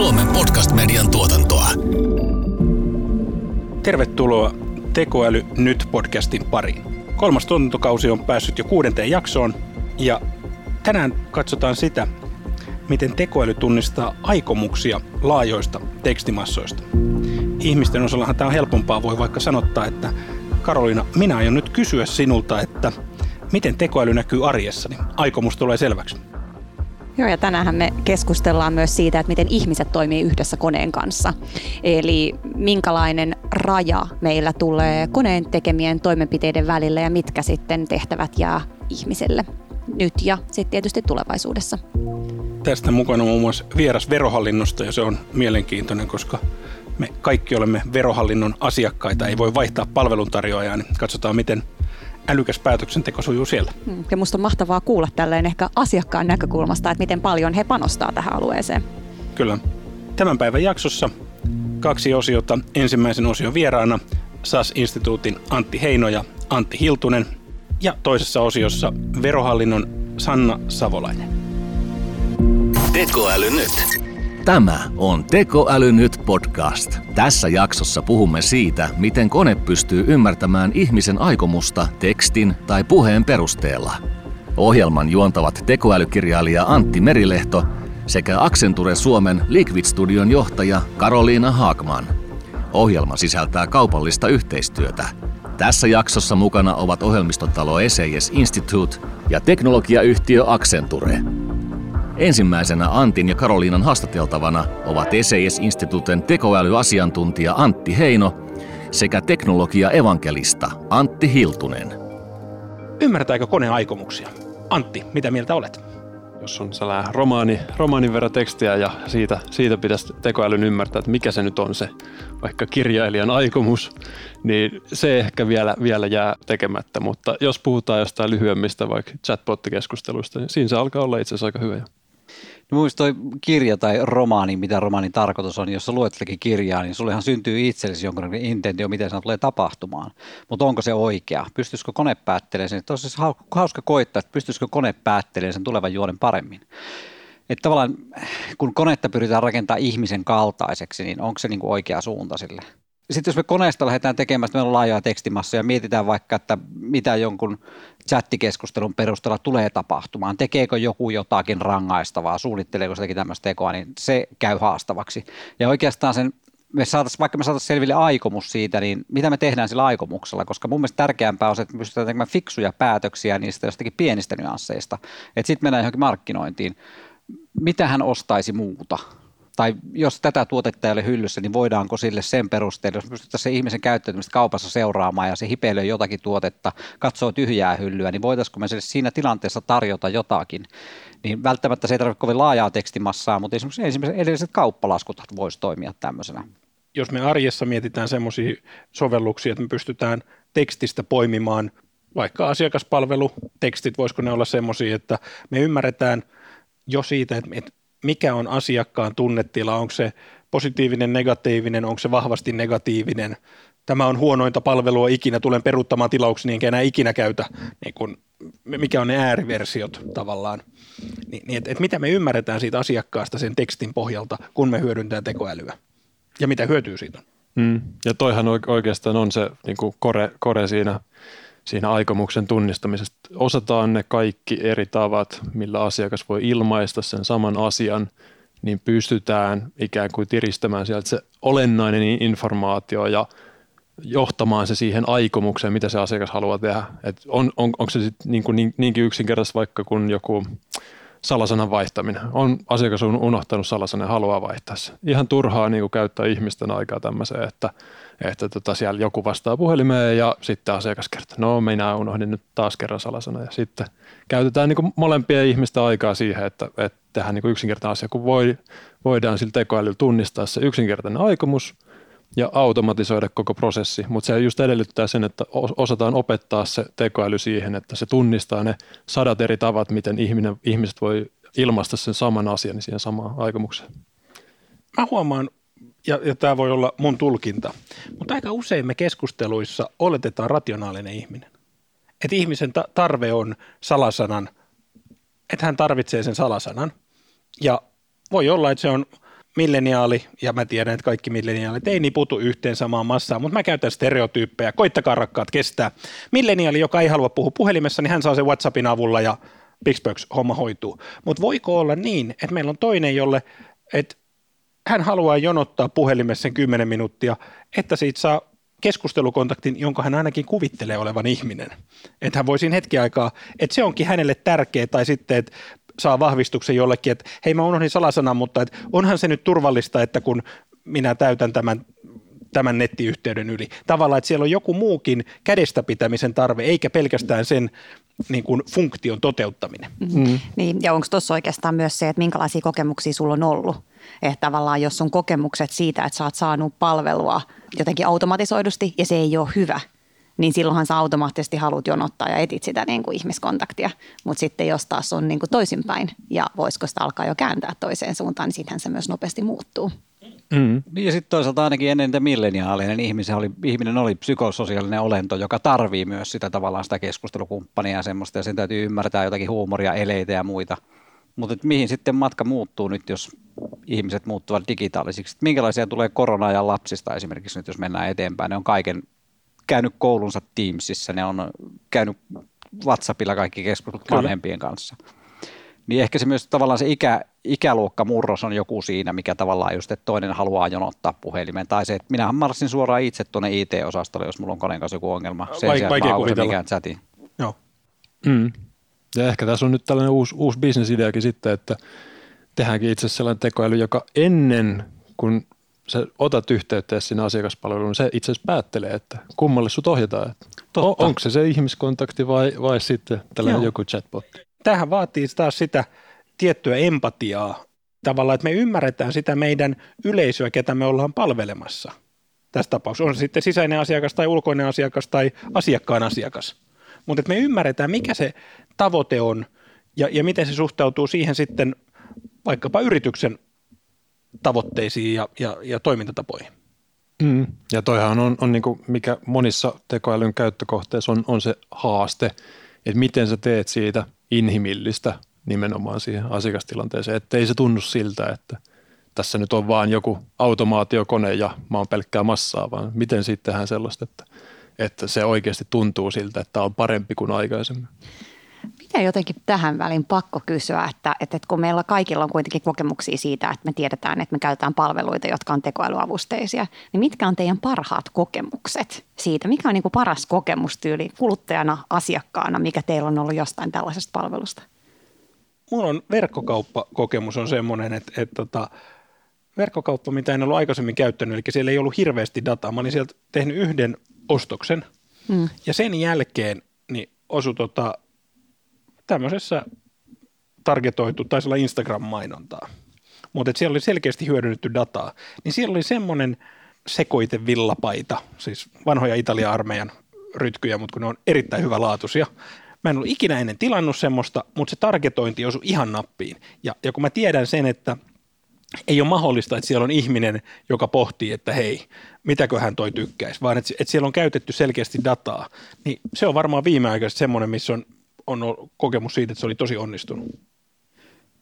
Suomen podcast-median tuotantoa. Tervetuloa Tekoäly nyt podcastin pariin. Kolmas tuotantokausi on päässyt jo kuudenteen jaksoon ja tänään katsotaan sitä, miten tekoäly tunnistaa aikomuksia laajoista tekstimassoista. Ihmisten osallahan tämä on helpompaa, voi vaikka sanottaa, että Karoliina, minä aion nyt kysyä sinulta, että miten tekoäly näkyy arjessani. Aikomus tulee selväksi. Joo, ja tänään me keskustellaan myös siitä, että miten ihmiset toimii yhdessä koneen kanssa. Eli minkälainen raja meillä tulee koneen tekemien toimenpiteiden välillä ja mitkä sitten tehtävät jää ihmiselle nyt ja sitten tietysti tulevaisuudessa. Tästä mukana muun muassa vieras verohallinnosta ja se on mielenkiintoinen, koska me kaikki olemme verohallinnon asiakkaita, ei voi vaihtaa palveluntarjoajaa, niin katsotaan miten älykäs päätöksenteko sujuu siellä. Hmm, ja musta on mahtavaa kuulla tälleen ehkä asiakkaan näkökulmasta, että miten paljon he panostaa tähän alueeseen. Kyllä. Tämän päivän jaksossa kaksi osiota. Ensimmäisen osion vieraana SAS-instituutin Antti Heino ja Antti Hiltunen ja toisessa osiossa verohallinnon Sanna Savolainen. Tekoäly nyt. Tämä on Tekoäly nyt podcast. Tässä jaksossa puhumme siitä, miten kone pystyy ymmärtämään ihmisen aikomusta tekstin tai puheen perusteella. Ohjelman juontavat tekoälykirjailija Antti Merilehto sekä Accenture Suomen Liquid Studion johtaja Karoliina Haakman. Ohjelma sisältää kaupallista yhteistyötä. Tässä jaksossa mukana ovat ohjelmistotalo Eseyes Institute ja teknologiayhtiö Accenture. Ensimmäisenä Antin ja Karoliinan haastateltavana ovat SES-instituutin tekoälyasiantuntija Antti Heino sekä teknologia-evankelista Antti Hiltunen. Ymmärtääkö kone aikomuksia? Antti, mitä mieltä olet? Jos on sellainen romaani, romaanin verran tekstiä ja siitä, siitä pitäisi tekoälyn ymmärtää, että mikä se nyt on se vaikka kirjailijan aikomus, niin se ehkä vielä, vielä jää tekemättä. Mutta jos puhutaan jostain lyhyemmistä vaikka chatbot-keskusteluista, niin siinä se alkaa olla itse asiassa aika hyvä. No muista toi kirja tai romaani, mitä romaanin tarkoitus on, jos sä luetteletkin kirjaa, niin sullehan syntyy itsellesi jonkinlainen intentio, miten se tulee tapahtumaan. Mutta onko se oikea? Pystyisikö kone päättelemään sen? Että olisi hauska koittaa, että pystyisikö kone päättelemään sen tulevan juonen paremmin. Että tavallaan kun konetta pyritään rakentamaan ihmisen kaltaiseksi, niin onko se niin kuin oikea suunta sille? Sitten jos me koneesta lähdetään tekemään, meillä on laajaa tekstimassaa ja mietitään vaikka, että mitä jonkun chattikeskustelun perusteella tulee tapahtumaan, tekeekö joku jotakin rangaistavaa, suunnitteleeko se tämmöistä tekoa, niin se käy haastavaksi. Ja oikeastaan sen me saatais, vaikka me saataisiin selville aikomus siitä, niin mitä me tehdään sillä aikomuksella, koska mun mielestä tärkeämpää on se, että me pystytään tekemään fiksuja päätöksiä niistä jostakin pienistä nyansseista, että sitten mennään johonkin markkinointiin. Mitä hän ostaisi muuta? Tai jos tätä tuotetta ei ole hyllyssä, niin voidaanko sille sen perusteella, jos pystyttäisiin se ihmisen käyttäytymistä kaupassa seuraamaan ja se hipeilee jotakin tuotetta, katsoo tyhjää hyllyä, niin voitaisiko me sille siinä tilanteessa tarjota jotakin. Niin välttämättä se ei tarvitse kovin laajaa tekstimassaa, mutta esimerkiksi ensimmäiset edelliset kauppalaskut voisi toimia tämmöisenä. Jos me arjessa mietitään semmoisia sovelluksia, että me pystytään tekstistä poimimaan vaikka asiakaspalvelutekstit, voisiko ne olla semmoisia, että me ymmärretään jo siitä, että mikä on asiakkaan tunnetila, onko se positiivinen, negatiivinen, onko se vahvasti negatiivinen, tämä on huonointa palvelua ikinä, tulen peruuttamaan tilauksia, enkä enää ikinä käytä, niin kun, mikä on ne ääriversiot tavallaan. Niin, niin että et mitä me ymmärretään siitä asiakkaasta sen tekstin pohjalta, kun me hyödyntää tekoälyä, ja mitä hyötyy siitä on. Mm. Ja toihan oikeastaan on se niin kuin kore, kore siinä siinä aikomuksen tunnistamisesta. Osataan ne kaikki eri tavat, millä asiakas voi ilmaista sen saman asian, niin pystytään ikään kuin tiristämään sieltä se olennainen informaatio ja johtamaan se siihen aikomukseen, mitä se asiakas haluaa tehdä. Et on, on, onko se sitten niin niin, niinkin yksinkertaisesti vaikka kuin joku salasanan vaihtaminen. On asiakas on unohtanut salasanan ja haluaa vaihtaa se. Ihan turhaa niin kuin käyttää ihmisten aikaa tämmöiseen, että – että tota, siellä joku vastaa puhelimeen ja sitten asiakas kertoo, no minä unohdin nyt taas kerran salasana ja sitten käytetään niin kuin molempien ihmisten aikaa siihen, että, että tehdään niin kuin yksinkertainen asia, kun voi, voidaan sillä tekoälyllä tunnistaa se yksinkertainen aikomus ja automatisoida koko prosessi, mutta se just edellyttää sen, että osataan opettaa se tekoäly siihen, että se tunnistaa ne sadat eri tavat, miten ihminen, ihmiset voi ilmaista sen saman asian siihen samaan aikomukseen. Mä huomaan ja, ja tämä voi olla mun tulkinta, mutta aika usein me keskusteluissa oletetaan rationaalinen ihminen. Että ihmisen ta- tarve on salasanan, että hän tarvitsee sen salasanan. Ja voi olla, että se on milleniaali, ja mä tiedän, että kaikki milleniaalit ei niputu yhteen samaan massaan, mutta mä käytän stereotyyppejä, koittakaa rakkaat kestää. Milleniaali, joka ei halua puhua puhelimessa, niin hän saa sen WhatsAppin avulla ja Pixburgs homma hoituu. Mutta voiko olla niin, että meillä on toinen, jolle, että hän haluaa jonottaa puhelimessa sen 10 minuuttia, että siitä saa keskustelukontaktin, jonka hän ainakin kuvittelee olevan ihminen. Että hän voi siinä hetki aikaa, että se onkin hänelle tärkeä, tai sitten, että saa vahvistuksen jollekin, että hei mä unohdin salasanan, mutta että onhan se nyt turvallista, että kun minä täytän tämän tämän nettiyhteyden yli. Tavallaan, että siellä on joku muukin kädestä pitämisen tarve, eikä pelkästään sen niin kuin funktion toteuttaminen. Mm. Niin, ja onko tuossa oikeastaan myös se, että minkälaisia kokemuksia sulla on ollut? Että tavallaan jos on kokemukset siitä, että sä oot saanut palvelua jotenkin automatisoidusti ja se ei ole hyvä, niin silloinhan sä automaattisesti haluat jonottaa ja etit sitä niin kuin ihmiskontaktia. Mutta sitten jos taas on niin kuin toisinpäin ja voisiko sitä alkaa jo kääntää toiseen suuntaan, niin sittenhän se myös nopeasti muuttuu. Mm. Ja sitten toisaalta ainakin ennen niitä milleniaalinen ihmisen oli, ihminen oli psykososiaalinen olento, joka tarvii myös sitä tavallaan sitä keskustelukumppania ja semmoista, ja sen täytyy ymmärtää jotakin huumoria, eleitä ja muita. Mutta mihin sitten matka muuttuu nyt, jos ihmiset muuttuvat digitaalisiksi? Minkälaisia tulee korona ja lapsista esimerkiksi nyt, jos mennään eteenpäin? Ne on kaiken käynyt koulunsa Teamsissa, ne on käynyt WhatsAppilla kaikki keskustelut vanhempien kanssa. Niin ehkä se myös tavallaan se ikä, ikäluokka murros on joku siinä, mikä tavallaan just, että toinen haluaa jonottaa puhelimen. Tai se, että minähän marssin suoraan itse tuonne IT-osastolle, jos mulla on koneen kanssa joku ongelma. Sen Vaik- vaikea kuvitella. chatin. Joo. Mm. Ja ehkä tässä on nyt tällainen uusi, uusi bisnesideakin sitten, että tehdäänkin itse sellainen tekoäly, joka ennen kun sä otat yhteyttä sinne asiakaspalveluun, se itse asiassa päättelee, että kummalle sut ohjataan. Totta. onko se se ihmiskontakti vai, vai sitten tällainen Joo. joku chatbot? Tähän vaatii taas sitä tiettyä empatiaa tavallaan, että me ymmärretään sitä meidän yleisöä, ketä me ollaan palvelemassa. Tässä tapauksessa on se sitten sisäinen asiakas tai ulkoinen asiakas tai asiakkaan asiakas. Mutta me ymmärretään, mikä se tavoite on ja, ja miten se suhtautuu siihen sitten vaikkapa yrityksen tavoitteisiin ja, ja, ja toimintatapoihin. Mm. Ja toihan on, on niin kuin mikä monissa tekoälyn käyttökohteissa on, on se haaste, että miten sä teet siitä inhimillistä nimenomaan siihen asiakastilanteeseen, ettei se tunnu siltä, että tässä nyt on vaan joku automaatiokone ja mä oon pelkkää massaa, vaan miten siitä tehdään sellaista, että, että se oikeasti tuntuu siltä, että on parempi kuin aikaisemmin. Miten jotenkin tähän väliin pakko kysyä, että, että kun meillä kaikilla on kuitenkin kokemuksia siitä, että me tiedetään, että me käytetään palveluita, jotka on tekoälyavusteisia, niin mitkä on teidän parhaat kokemukset siitä? Mikä on niin kuin paras kokemustyyli kuluttajana, asiakkaana, mikä teillä on ollut jostain tällaisesta palvelusta? Mulla on verkkokauppakokemus on semmoinen, että, että tota, verkkokauppa, mitä en ollut aikaisemmin käyttänyt, eli siellä ei ollut hirveästi dataa. Mä olin sieltä tehnyt yhden ostoksen mm. ja sen jälkeen niin osui tota, tämmöisessä targetoitu, taisi olla Instagram-mainontaa, mutta siellä oli selkeästi hyödynnetty dataa, niin siellä oli semmoinen sekoite villapaita, siis vanhoja Italia-armeijan rytkyjä, mutta kun ne on erittäin hyvälaatuisia. Mä en ollut ikinä ennen tilannut semmoista, mutta se targetointi osui ihan nappiin. Ja, ja kun mä tiedän sen, että ei ole mahdollista, että siellä on ihminen, joka pohtii, että hei, mitäköhän toi tykkäisi, vaan että, että siellä on käytetty selkeästi dataa, niin se on varmaan viimeaikaisesti semmoinen, missä on on kokemus siitä, että se oli tosi onnistunut.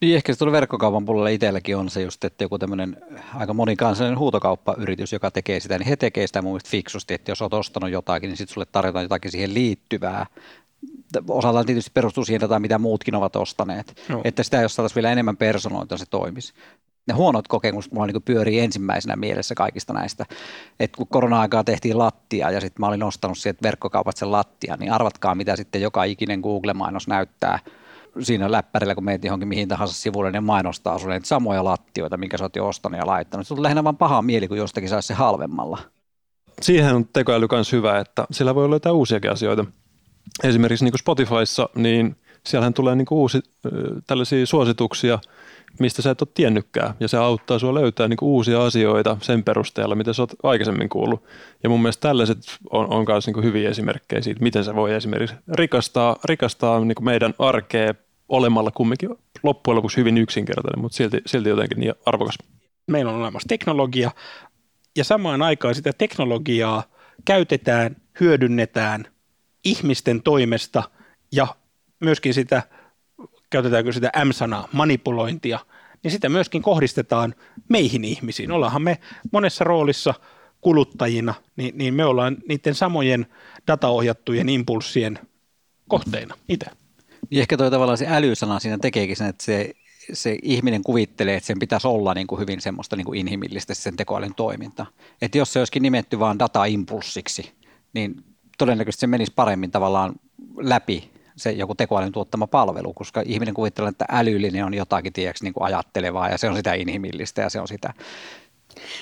Niin ehkä se tuolla verkkokaupan puolella itselläkin on se just, että joku tämmöinen aika monikansallinen huutokauppayritys, joka tekee sitä, niin he tekee sitä mun mielestä fiksusti, että jos olet ostanut jotakin, niin sitten sulle tarjotaan jotakin siihen liittyvää. Osaltaan tietysti perustuu siihen dataan, mitä muutkin ovat ostaneet. No. Että sitä, jos saataisiin vielä enemmän personoita, se toimisi ne huonot kokemukset mulla niin pyörii ensimmäisenä mielessä kaikista näistä. Et kun korona-aikaa tehtiin lattia ja sitten mä olin ostanut sieltä verkkokaupat sen lattia, niin arvatkaa mitä sitten joka ikinen Google-mainos näyttää siinä läppärillä, kun meet johonkin mihin tahansa sivulle, niin mainostaa sulle samoja lattioita, minkä sä oot jo ostanut ja laittanut. Se on lähinnä vaan paha mieli, kun jostakin saisi se halvemmalla. Siihen on tekoäly myös hyvä, että sillä voi jotain uusiakin asioita. Esimerkiksi niin kuin Spotifyssa, niin siellähän tulee niin kuin uusi, tällaisia suosituksia – mistä sä et ole tiennytkään. Ja se auttaa sua löytää niinku uusia asioita sen perusteella, mitä sä oot aikaisemmin kuullut. Ja mun mielestä tällaiset on, on myös niinku hyviä esimerkkejä siitä, miten se voi esimerkiksi rikastaa, rikastaa niinku meidän arkea olemalla kumminkin loppujen lopuksi hyvin yksinkertainen, mutta silti, silti jotenkin niin arvokas. Meillä on olemassa teknologia ja samaan aikaan sitä teknologiaa käytetään, hyödynnetään ihmisten toimesta ja myöskin sitä – käytetäänkö sitä M-sanaa, manipulointia, niin sitä myöskin kohdistetaan meihin ihmisiin. Ollaanhan me monessa roolissa kuluttajina, niin, niin me ollaan niiden samojen dataohjattujen impulssien kohteina itse. Niin ehkä toi tavallaan se älysana siinä tekeekin sen, että se, se ihminen kuvittelee, että sen pitäisi olla niin kuin hyvin semmoista niin kuin inhimillistä sen tekoälyn toiminta. Että jos se olisikin nimetty vain dataimpulssiksi, niin todennäköisesti se menisi paremmin tavallaan läpi se joku tekoälyn tuottama palvelu, koska ihminen kuvittelee, että älyllinen on jotakin tiedätkö, niin kuin ajattelevaa ja se on sitä inhimillistä ja se on sitä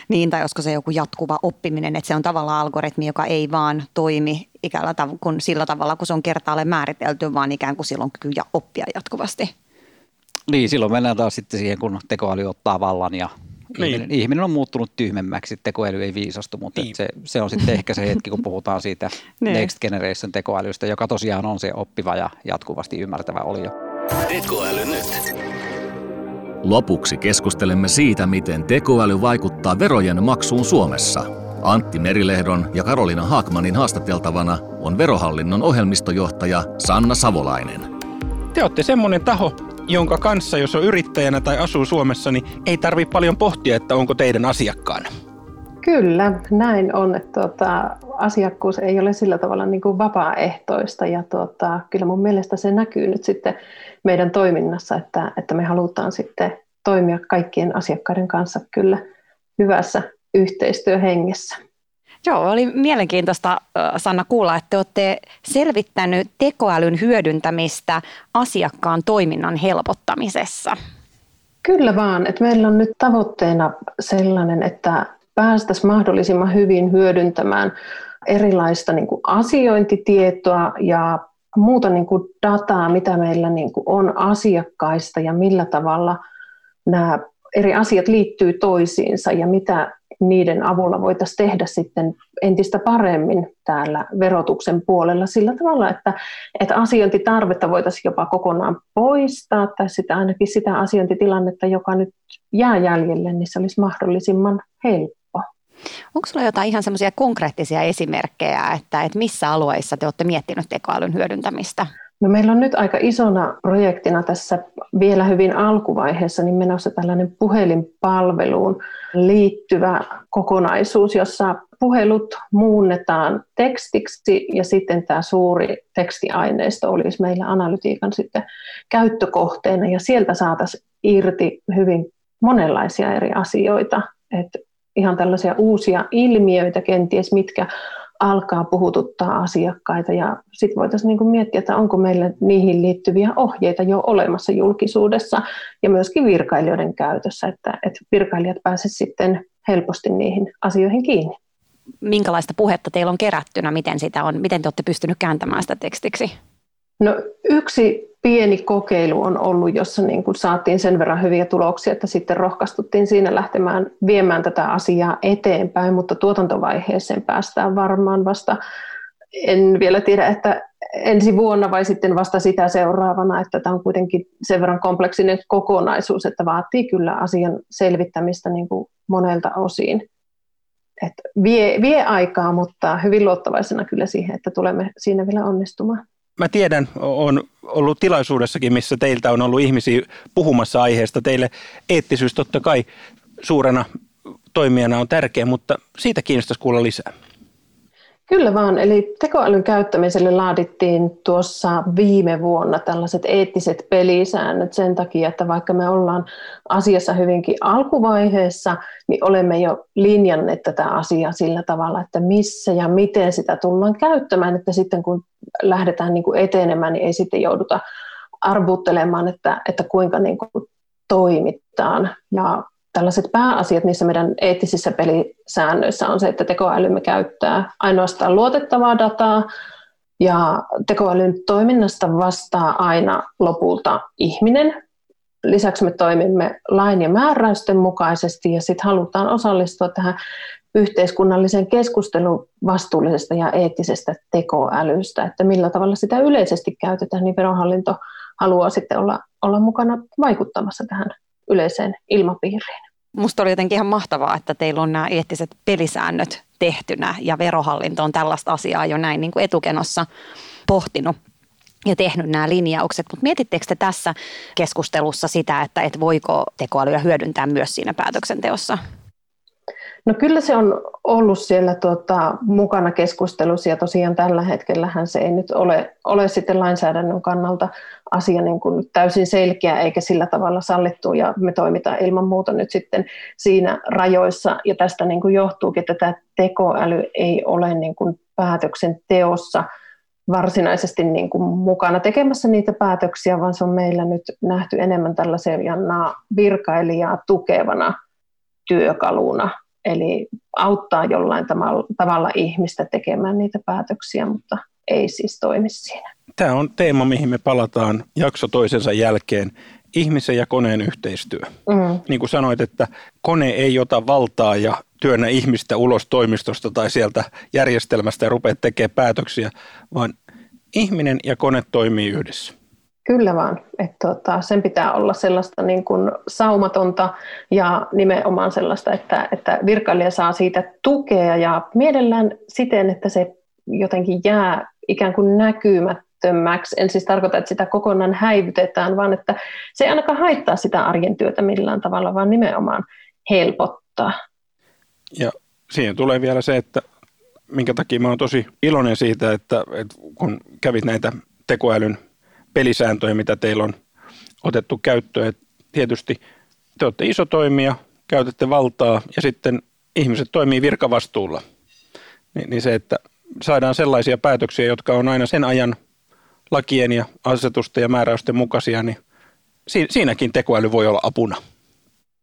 niin, tai olisiko se joku jatkuva oppiminen, että se on tavallaan algoritmi, joka ei vaan toimi ikällä tav- kun sillä tavalla, kun se on kertaalleen määritelty, vaan ikään kuin silloin kyky oppia jatkuvasti. Niin, silloin mennään taas sitten siihen, kun tekoäly ottaa vallan ja niin. ihminen, ihminen on muuttunut tyhmemmäksi, tekoäly ei viisastu, mutta niin. se, se on sitten ehkä se hetki, kun puhutaan siitä niin. Next Generation tekoälystä, joka tosiaan on se oppiva ja jatkuvasti ymmärtävä olio. Tekoäly nyt. Lopuksi keskustelemme siitä, miten tekoäly vaikuttaa verojen maksuun Suomessa. Antti Merilehdon ja Karolina Haakmanin haastateltavana on verohallinnon ohjelmistojohtaja Sanna Savolainen. Te olette semmoinen taho, jonka kanssa, jos on yrittäjänä tai asuu Suomessa, niin ei tarvitse paljon pohtia, että onko teidän asiakkaana. Kyllä, näin on. Tuota, asiakkuus ei ole sillä tavalla niin kuin vapaaehtoista ja tuota, kyllä mun mielestä se näkyy nyt sitten meidän toiminnassa, että, että me halutaan sitten toimia kaikkien asiakkaiden kanssa kyllä hyvässä yhteistyöhengessä. Joo, oli mielenkiintoista Sanna kuulla, että te olette selvittänyt tekoälyn hyödyntämistä asiakkaan toiminnan helpottamisessa. Kyllä vaan, että meillä on nyt tavoitteena sellainen, että päästäisiin mahdollisimman hyvin hyödyntämään erilaista niin kuin asiointitietoa ja muuta niin kuin dataa, mitä meillä niin kuin on asiakkaista ja millä tavalla nämä eri asiat liittyy toisiinsa ja mitä niiden avulla voitaisiin tehdä sitten entistä paremmin täällä verotuksen puolella sillä tavalla, että, että asiointitarvetta voitaisiin jopa kokonaan poistaa tai sitä ainakin sitä asiointitilannetta, joka nyt jää jäljelle, niin se olisi mahdollisimman helppo. Onko sinulla jotain ihan semmoisia konkreettisia esimerkkejä, että, että missä alueissa te olette miettinyt tekoälyn hyödyntämistä? No meillä on nyt aika isona projektina tässä vielä hyvin alkuvaiheessa niin menossa tällainen puhelinpalveluun liittyvä kokonaisuus, jossa puhelut muunnetaan tekstiksi ja sitten tämä suuri tekstiaineisto olisi meillä analytiikan sitten käyttökohteena ja sieltä saataisiin irti hyvin monenlaisia eri asioita. Et ihan tällaisia uusia ilmiöitä kenties, mitkä alkaa puhututtaa asiakkaita ja sitten voitaisiin niinku miettiä, että onko meillä niihin liittyviä ohjeita jo olemassa julkisuudessa ja myöskin virkailijoiden käytössä, että, että virkailijat pääsisivät sitten helposti niihin asioihin kiinni. Minkälaista puhetta teillä on kerättynä, miten, sitä on, miten te olette pystynyt kääntämään sitä tekstiksi? No yksi pieni kokeilu on ollut, jossa niin kuin saatiin sen verran hyviä tuloksia, että sitten rohkaistuttiin siinä lähtemään viemään tätä asiaa eteenpäin, mutta tuotantovaiheeseen päästään varmaan vasta, en vielä tiedä, että ensi vuonna vai sitten vasta sitä seuraavana, että tämä on kuitenkin sen verran kompleksinen kokonaisuus, että vaatii kyllä asian selvittämistä niin kuin monelta osin. Et vie, vie aikaa, mutta hyvin luottavaisena kyllä siihen, että tulemme siinä vielä onnistumaan mä tiedän, on ollut tilaisuudessakin, missä teiltä on ollut ihmisiä puhumassa aiheesta. Teille eettisyys totta kai suurena toimijana on tärkeä, mutta siitä kiinnostaisi kuulla lisää. Kyllä vaan, eli tekoälyn käyttämiselle laadittiin tuossa viime vuonna tällaiset eettiset pelisäännöt sen takia, että vaikka me ollaan asiassa hyvinkin alkuvaiheessa, niin olemme jo linjanneet tätä asiaa sillä tavalla, että missä ja miten sitä tullaan käyttämään, että sitten kun lähdetään niin kuin etenemään, niin ei sitten jouduta arvuttelemaan, että, että kuinka niin kuin toimitaan. Ja tällaiset pääasiat niissä meidän eettisissä pelisäännöissä on se, että tekoälymme käyttää ainoastaan luotettavaa dataa ja tekoälyn toiminnasta vastaa aina lopulta ihminen. Lisäksi me toimimme lain ja määräysten mukaisesti ja sitten halutaan osallistua tähän yhteiskunnalliseen keskusteluun vastuullisesta ja eettisestä tekoälystä, että millä tavalla sitä yleisesti käytetään, niin verohallinto haluaa sitten olla, olla mukana vaikuttamassa tähän yleiseen ilmapiiriin. Musta oli jotenkin ihan mahtavaa, että teillä on nämä eettiset pelisäännöt tehtynä ja verohallinto on tällaista asiaa jo näin niin kuin etukenossa pohtinut. ja tehnyt nämä linjaukset, mutta mietittekö te tässä keskustelussa sitä, että et voiko tekoälyä hyödyntää myös siinä päätöksenteossa? No kyllä se on ollut siellä tuota, mukana keskustelussa ja tosiaan tällä hetkellähän se ei nyt ole, ole sitten lainsäädännön kannalta asia niin kuin täysin selkeä eikä sillä tavalla sallittu ja me toimitaan ilman muuta nyt sitten siinä rajoissa. Ja tästä niin kuin johtuukin, että tämä tekoäly ei ole niin kuin päätöksenteossa varsinaisesti niin kuin mukana tekemässä niitä päätöksiä, vaan se on meillä nyt nähty enemmän tällaisena virkailijaa tukevana työkaluna Eli auttaa jollain tavalla ihmistä tekemään niitä päätöksiä, mutta ei siis toimi siinä. Tämä on teema, mihin me palataan jakso toisensa jälkeen. Ihmisen ja koneen yhteistyö. Mm. Niin kuin sanoit, että kone ei ota valtaa ja työnnä ihmistä ulos toimistosta tai sieltä järjestelmästä ja rupeaa tekemään päätöksiä, vaan ihminen ja kone toimii yhdessä. Kyllä vaan, että tota, sen pitää olla sellaista niin kuin saumatonta ja nimenomaan sellaista, että, että virkailija saa siitä tukea ja mielellään siten, että se jotenkin jää ikään kuin näkymättömäksi. En siis tarkoita, että sitä kokonaan häivytetään, vaan että se ei ainakaan haittaa sitä arjen työtä millään tavalla, vaan nimenomaan helpottaa. Ja siihen tulee vielä se, että minkä takia mä oon tosi iloinen siitä, että, että kun kävit näitä tekoälyn pelisääntöjä, mitä teillä on otettu käyttöön. Et tietysti te olette iso toimija, käytätte valtaa ja sitten ihmiset toimii virkavastuulla. Ni, niin se, että saadaan sellaisia päätöksiä, jotka on aina sen ajan lakien ja asetusten ja määräysten mukaisia, niin siinäkin tekoäly voi olla apuna.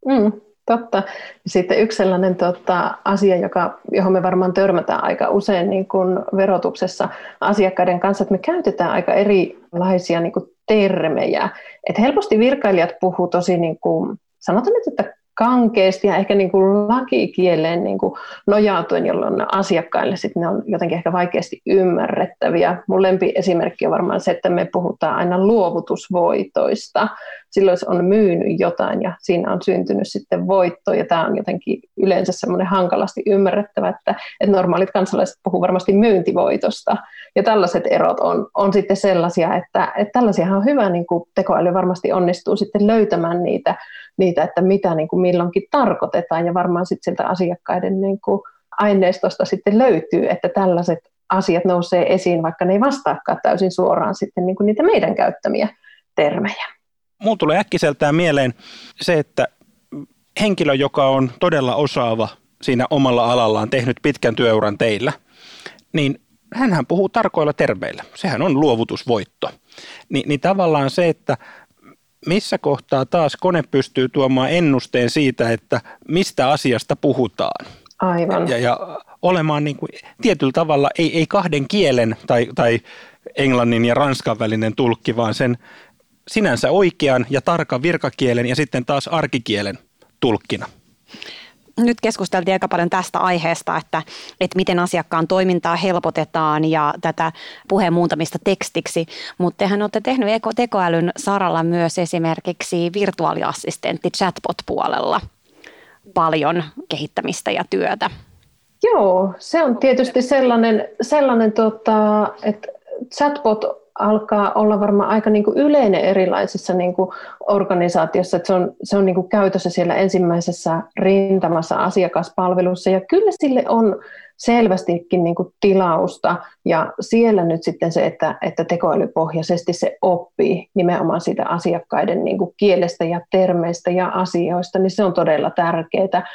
Mm, Totta. Sitten yksi sellainen tota, asia, joka, johon me varmaan törmätään aika usein niin kuin verotuksessa asiakkaiden kanssa, että me käytetään aika erilaisia niin kuin termejä. Et helposti virkailijat puhuu tosi, niin kuin, sanotaan nyt, että kankeasti ja ehkä niin kuin lakikieleen niin kuin nojautuen, jolloin asiakkaille sit ne on jotenkin ehkä vaikeasti ymmärrettäviä. Mun esimerkki on varmaan se, että me puhutaan aina luovutusvoitoista. Silloin se on myynyt jotain ja siinä on syntynyt sitten voitto ja tämä on jotenkin yleensä semmoinen hankalasti ymmärrettävä, että, että normaalit kansalaiset puhuu varmasti myyntivoitosta. Ja tällaiset erot on, on sitten sellaisia, että, että tällaisia on hyvä, niin kuin tekoäly varmasti onnistuu sitten löytämään niitä niitä, että mitä niin kuin milloinkin tarkoitetaan ja varmaan sitten sieltä asiakkaiden niin kuin aineistosta sitten löytyy, että tällaiset asiat nousee esiin, vaikka ne ei vastaakaan täysin suoraan sitten niin kuin niitä meidän käyttämiä termejä. Mulla tulee äkkiseltään mieleen se, että henkilö, joka on todella osaava siinä omalla alallaan, tehnyt pitkän työuran teillä, niin hänhän puhuu tarkoilla termeillä. Sehän on luovutusvoitto. Ni, niin tavallaan se, että missä kohtaa taas kone pystyy tuomaan ennusteen siitä, että mistä asiasta puhutaan. Aivan. Ja, ja olemaan niin kuin, tietyllä tavalla ei, ei kahden kielen tai, tai englannin ja ranskan välinen tulkki, vaan sen sinänsä oikean ja tarkan virkakielen ja sitten taas arkikielen tulkkina nyt keskusteltiin aika paljon tästä aiheesta, että, että miten asiakkaan toimintaa helpotetaan ja tätä puheen muuntamista tekstiksi, mutta tehän olette tehnyt tekoälyn saralla myös esimerkiksi virtuaaliassistentti chatbot-puolella paljon kehittämistä ja työtä. Joo, se on tietysti sellainen, sellainen tota, että chatbot alkaa olla varmaan aika niin kuin yleinen erilaisissa niin kuin organisaatiossa, että se on, se on niin kuin käytössä siellä ensimmäisessä rintamassa asiakaspalvelussa, ja kyllä sille on selvästikin niin kuin tilausta, ja siellä nyt sitten se, että, että tekoälypohjaisesti se oppii nimenomaan siitä asiakkaiden niin kuin kielestä ja termeistä ja asioista, niin se on todella tärkeää,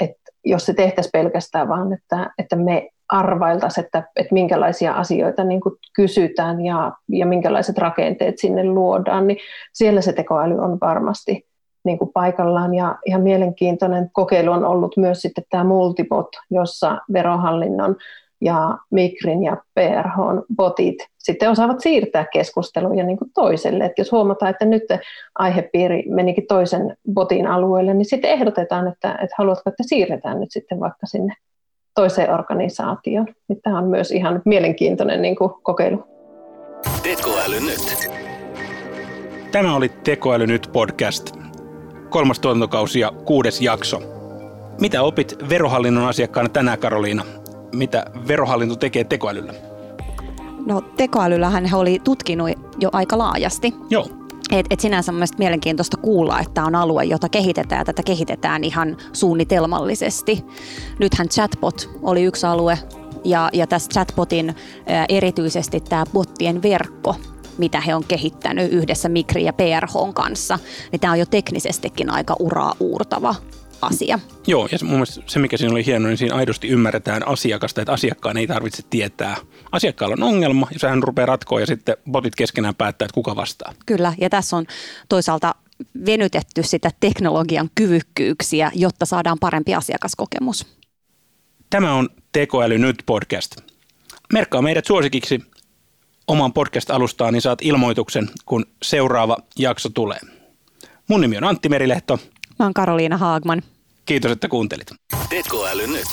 että jos se tehtäisiin pelkästään vaan, että, että me arvailtaisiin, että, että minkälaisia asioita niin kuin kysytään ja, ja minkälaiset rakenteet sinne luodaan, niin siellä se tekoäly on varmasti niin kuin paikallaan. Ja ihan mielenkiintoinen kokeilu on ollut myös sitten tämä Multibot, jossa verohallinnon ja Mikrin ja PRH botit sitten osaavat siirtää keskusteluja niin kuin toiselle. Että jos huomataan, että nyt aihepiiri menikin toisen botin alueelle, niin sitten ehdotetaan, että, että haluatko, että siirretään nyt sitten vaikka sinne toiseen organisaatioon. Tämä on myös ihan mielenkiintoinen niin kuin kokeilu. Tekoäly nyt. Tämä oli Tekoäly nyt podcast. Kolmas tuotantokausi ja kuudes jakso. Mitä opit verohallinnon asiakkaana tänään, Karoliina? Mitä verohallinto tekee tekoälyllä? No tekoälyllähän he oli tutkinut jo aika laajasti. Joo. Et, et sinänsä on mielestäni mielenkiintoista kuulla, että on alue, jota kehitetään ja tätä kehitetään ihan suunnitelmallisesti. Nythän chatbot oli yksi alue ja, ja tässä chatbotin ää, erityisesti tämä bottien verkko, mitä he on kehittänyt yhdessä Mikri ja PRH kanssa, niin tämä on jo teknisestikin aika uraa uurtava asia. Joo, ja mun mielestä se, mikä siinä oli hienoa, niin siinä aidosti ymmärretään asiakasta, että asiakkaan ei tarvitse tietää. Asiakkaalla on ongelma, ja sehän rupeaa ratkoa, ja sitten botit keskenään päättää, että kuka vastaa. Kyllä, ja tässä on toisaalta venytetty sitä teknologian kyvykkyyksiä, jotta saadaan parempi asiakaskokemus. Tämä on Tekoäly nyt podcast. Merkkaa meidät suosikiksi oman podcast-alustaan, niin saat ilmoituksen, kun seuraava jakso tulee. Mun nimi on Antti Merilehto. Mä oon Karoliina Haagman. Kiitos, että kuuntelit. Tekoäly nyt.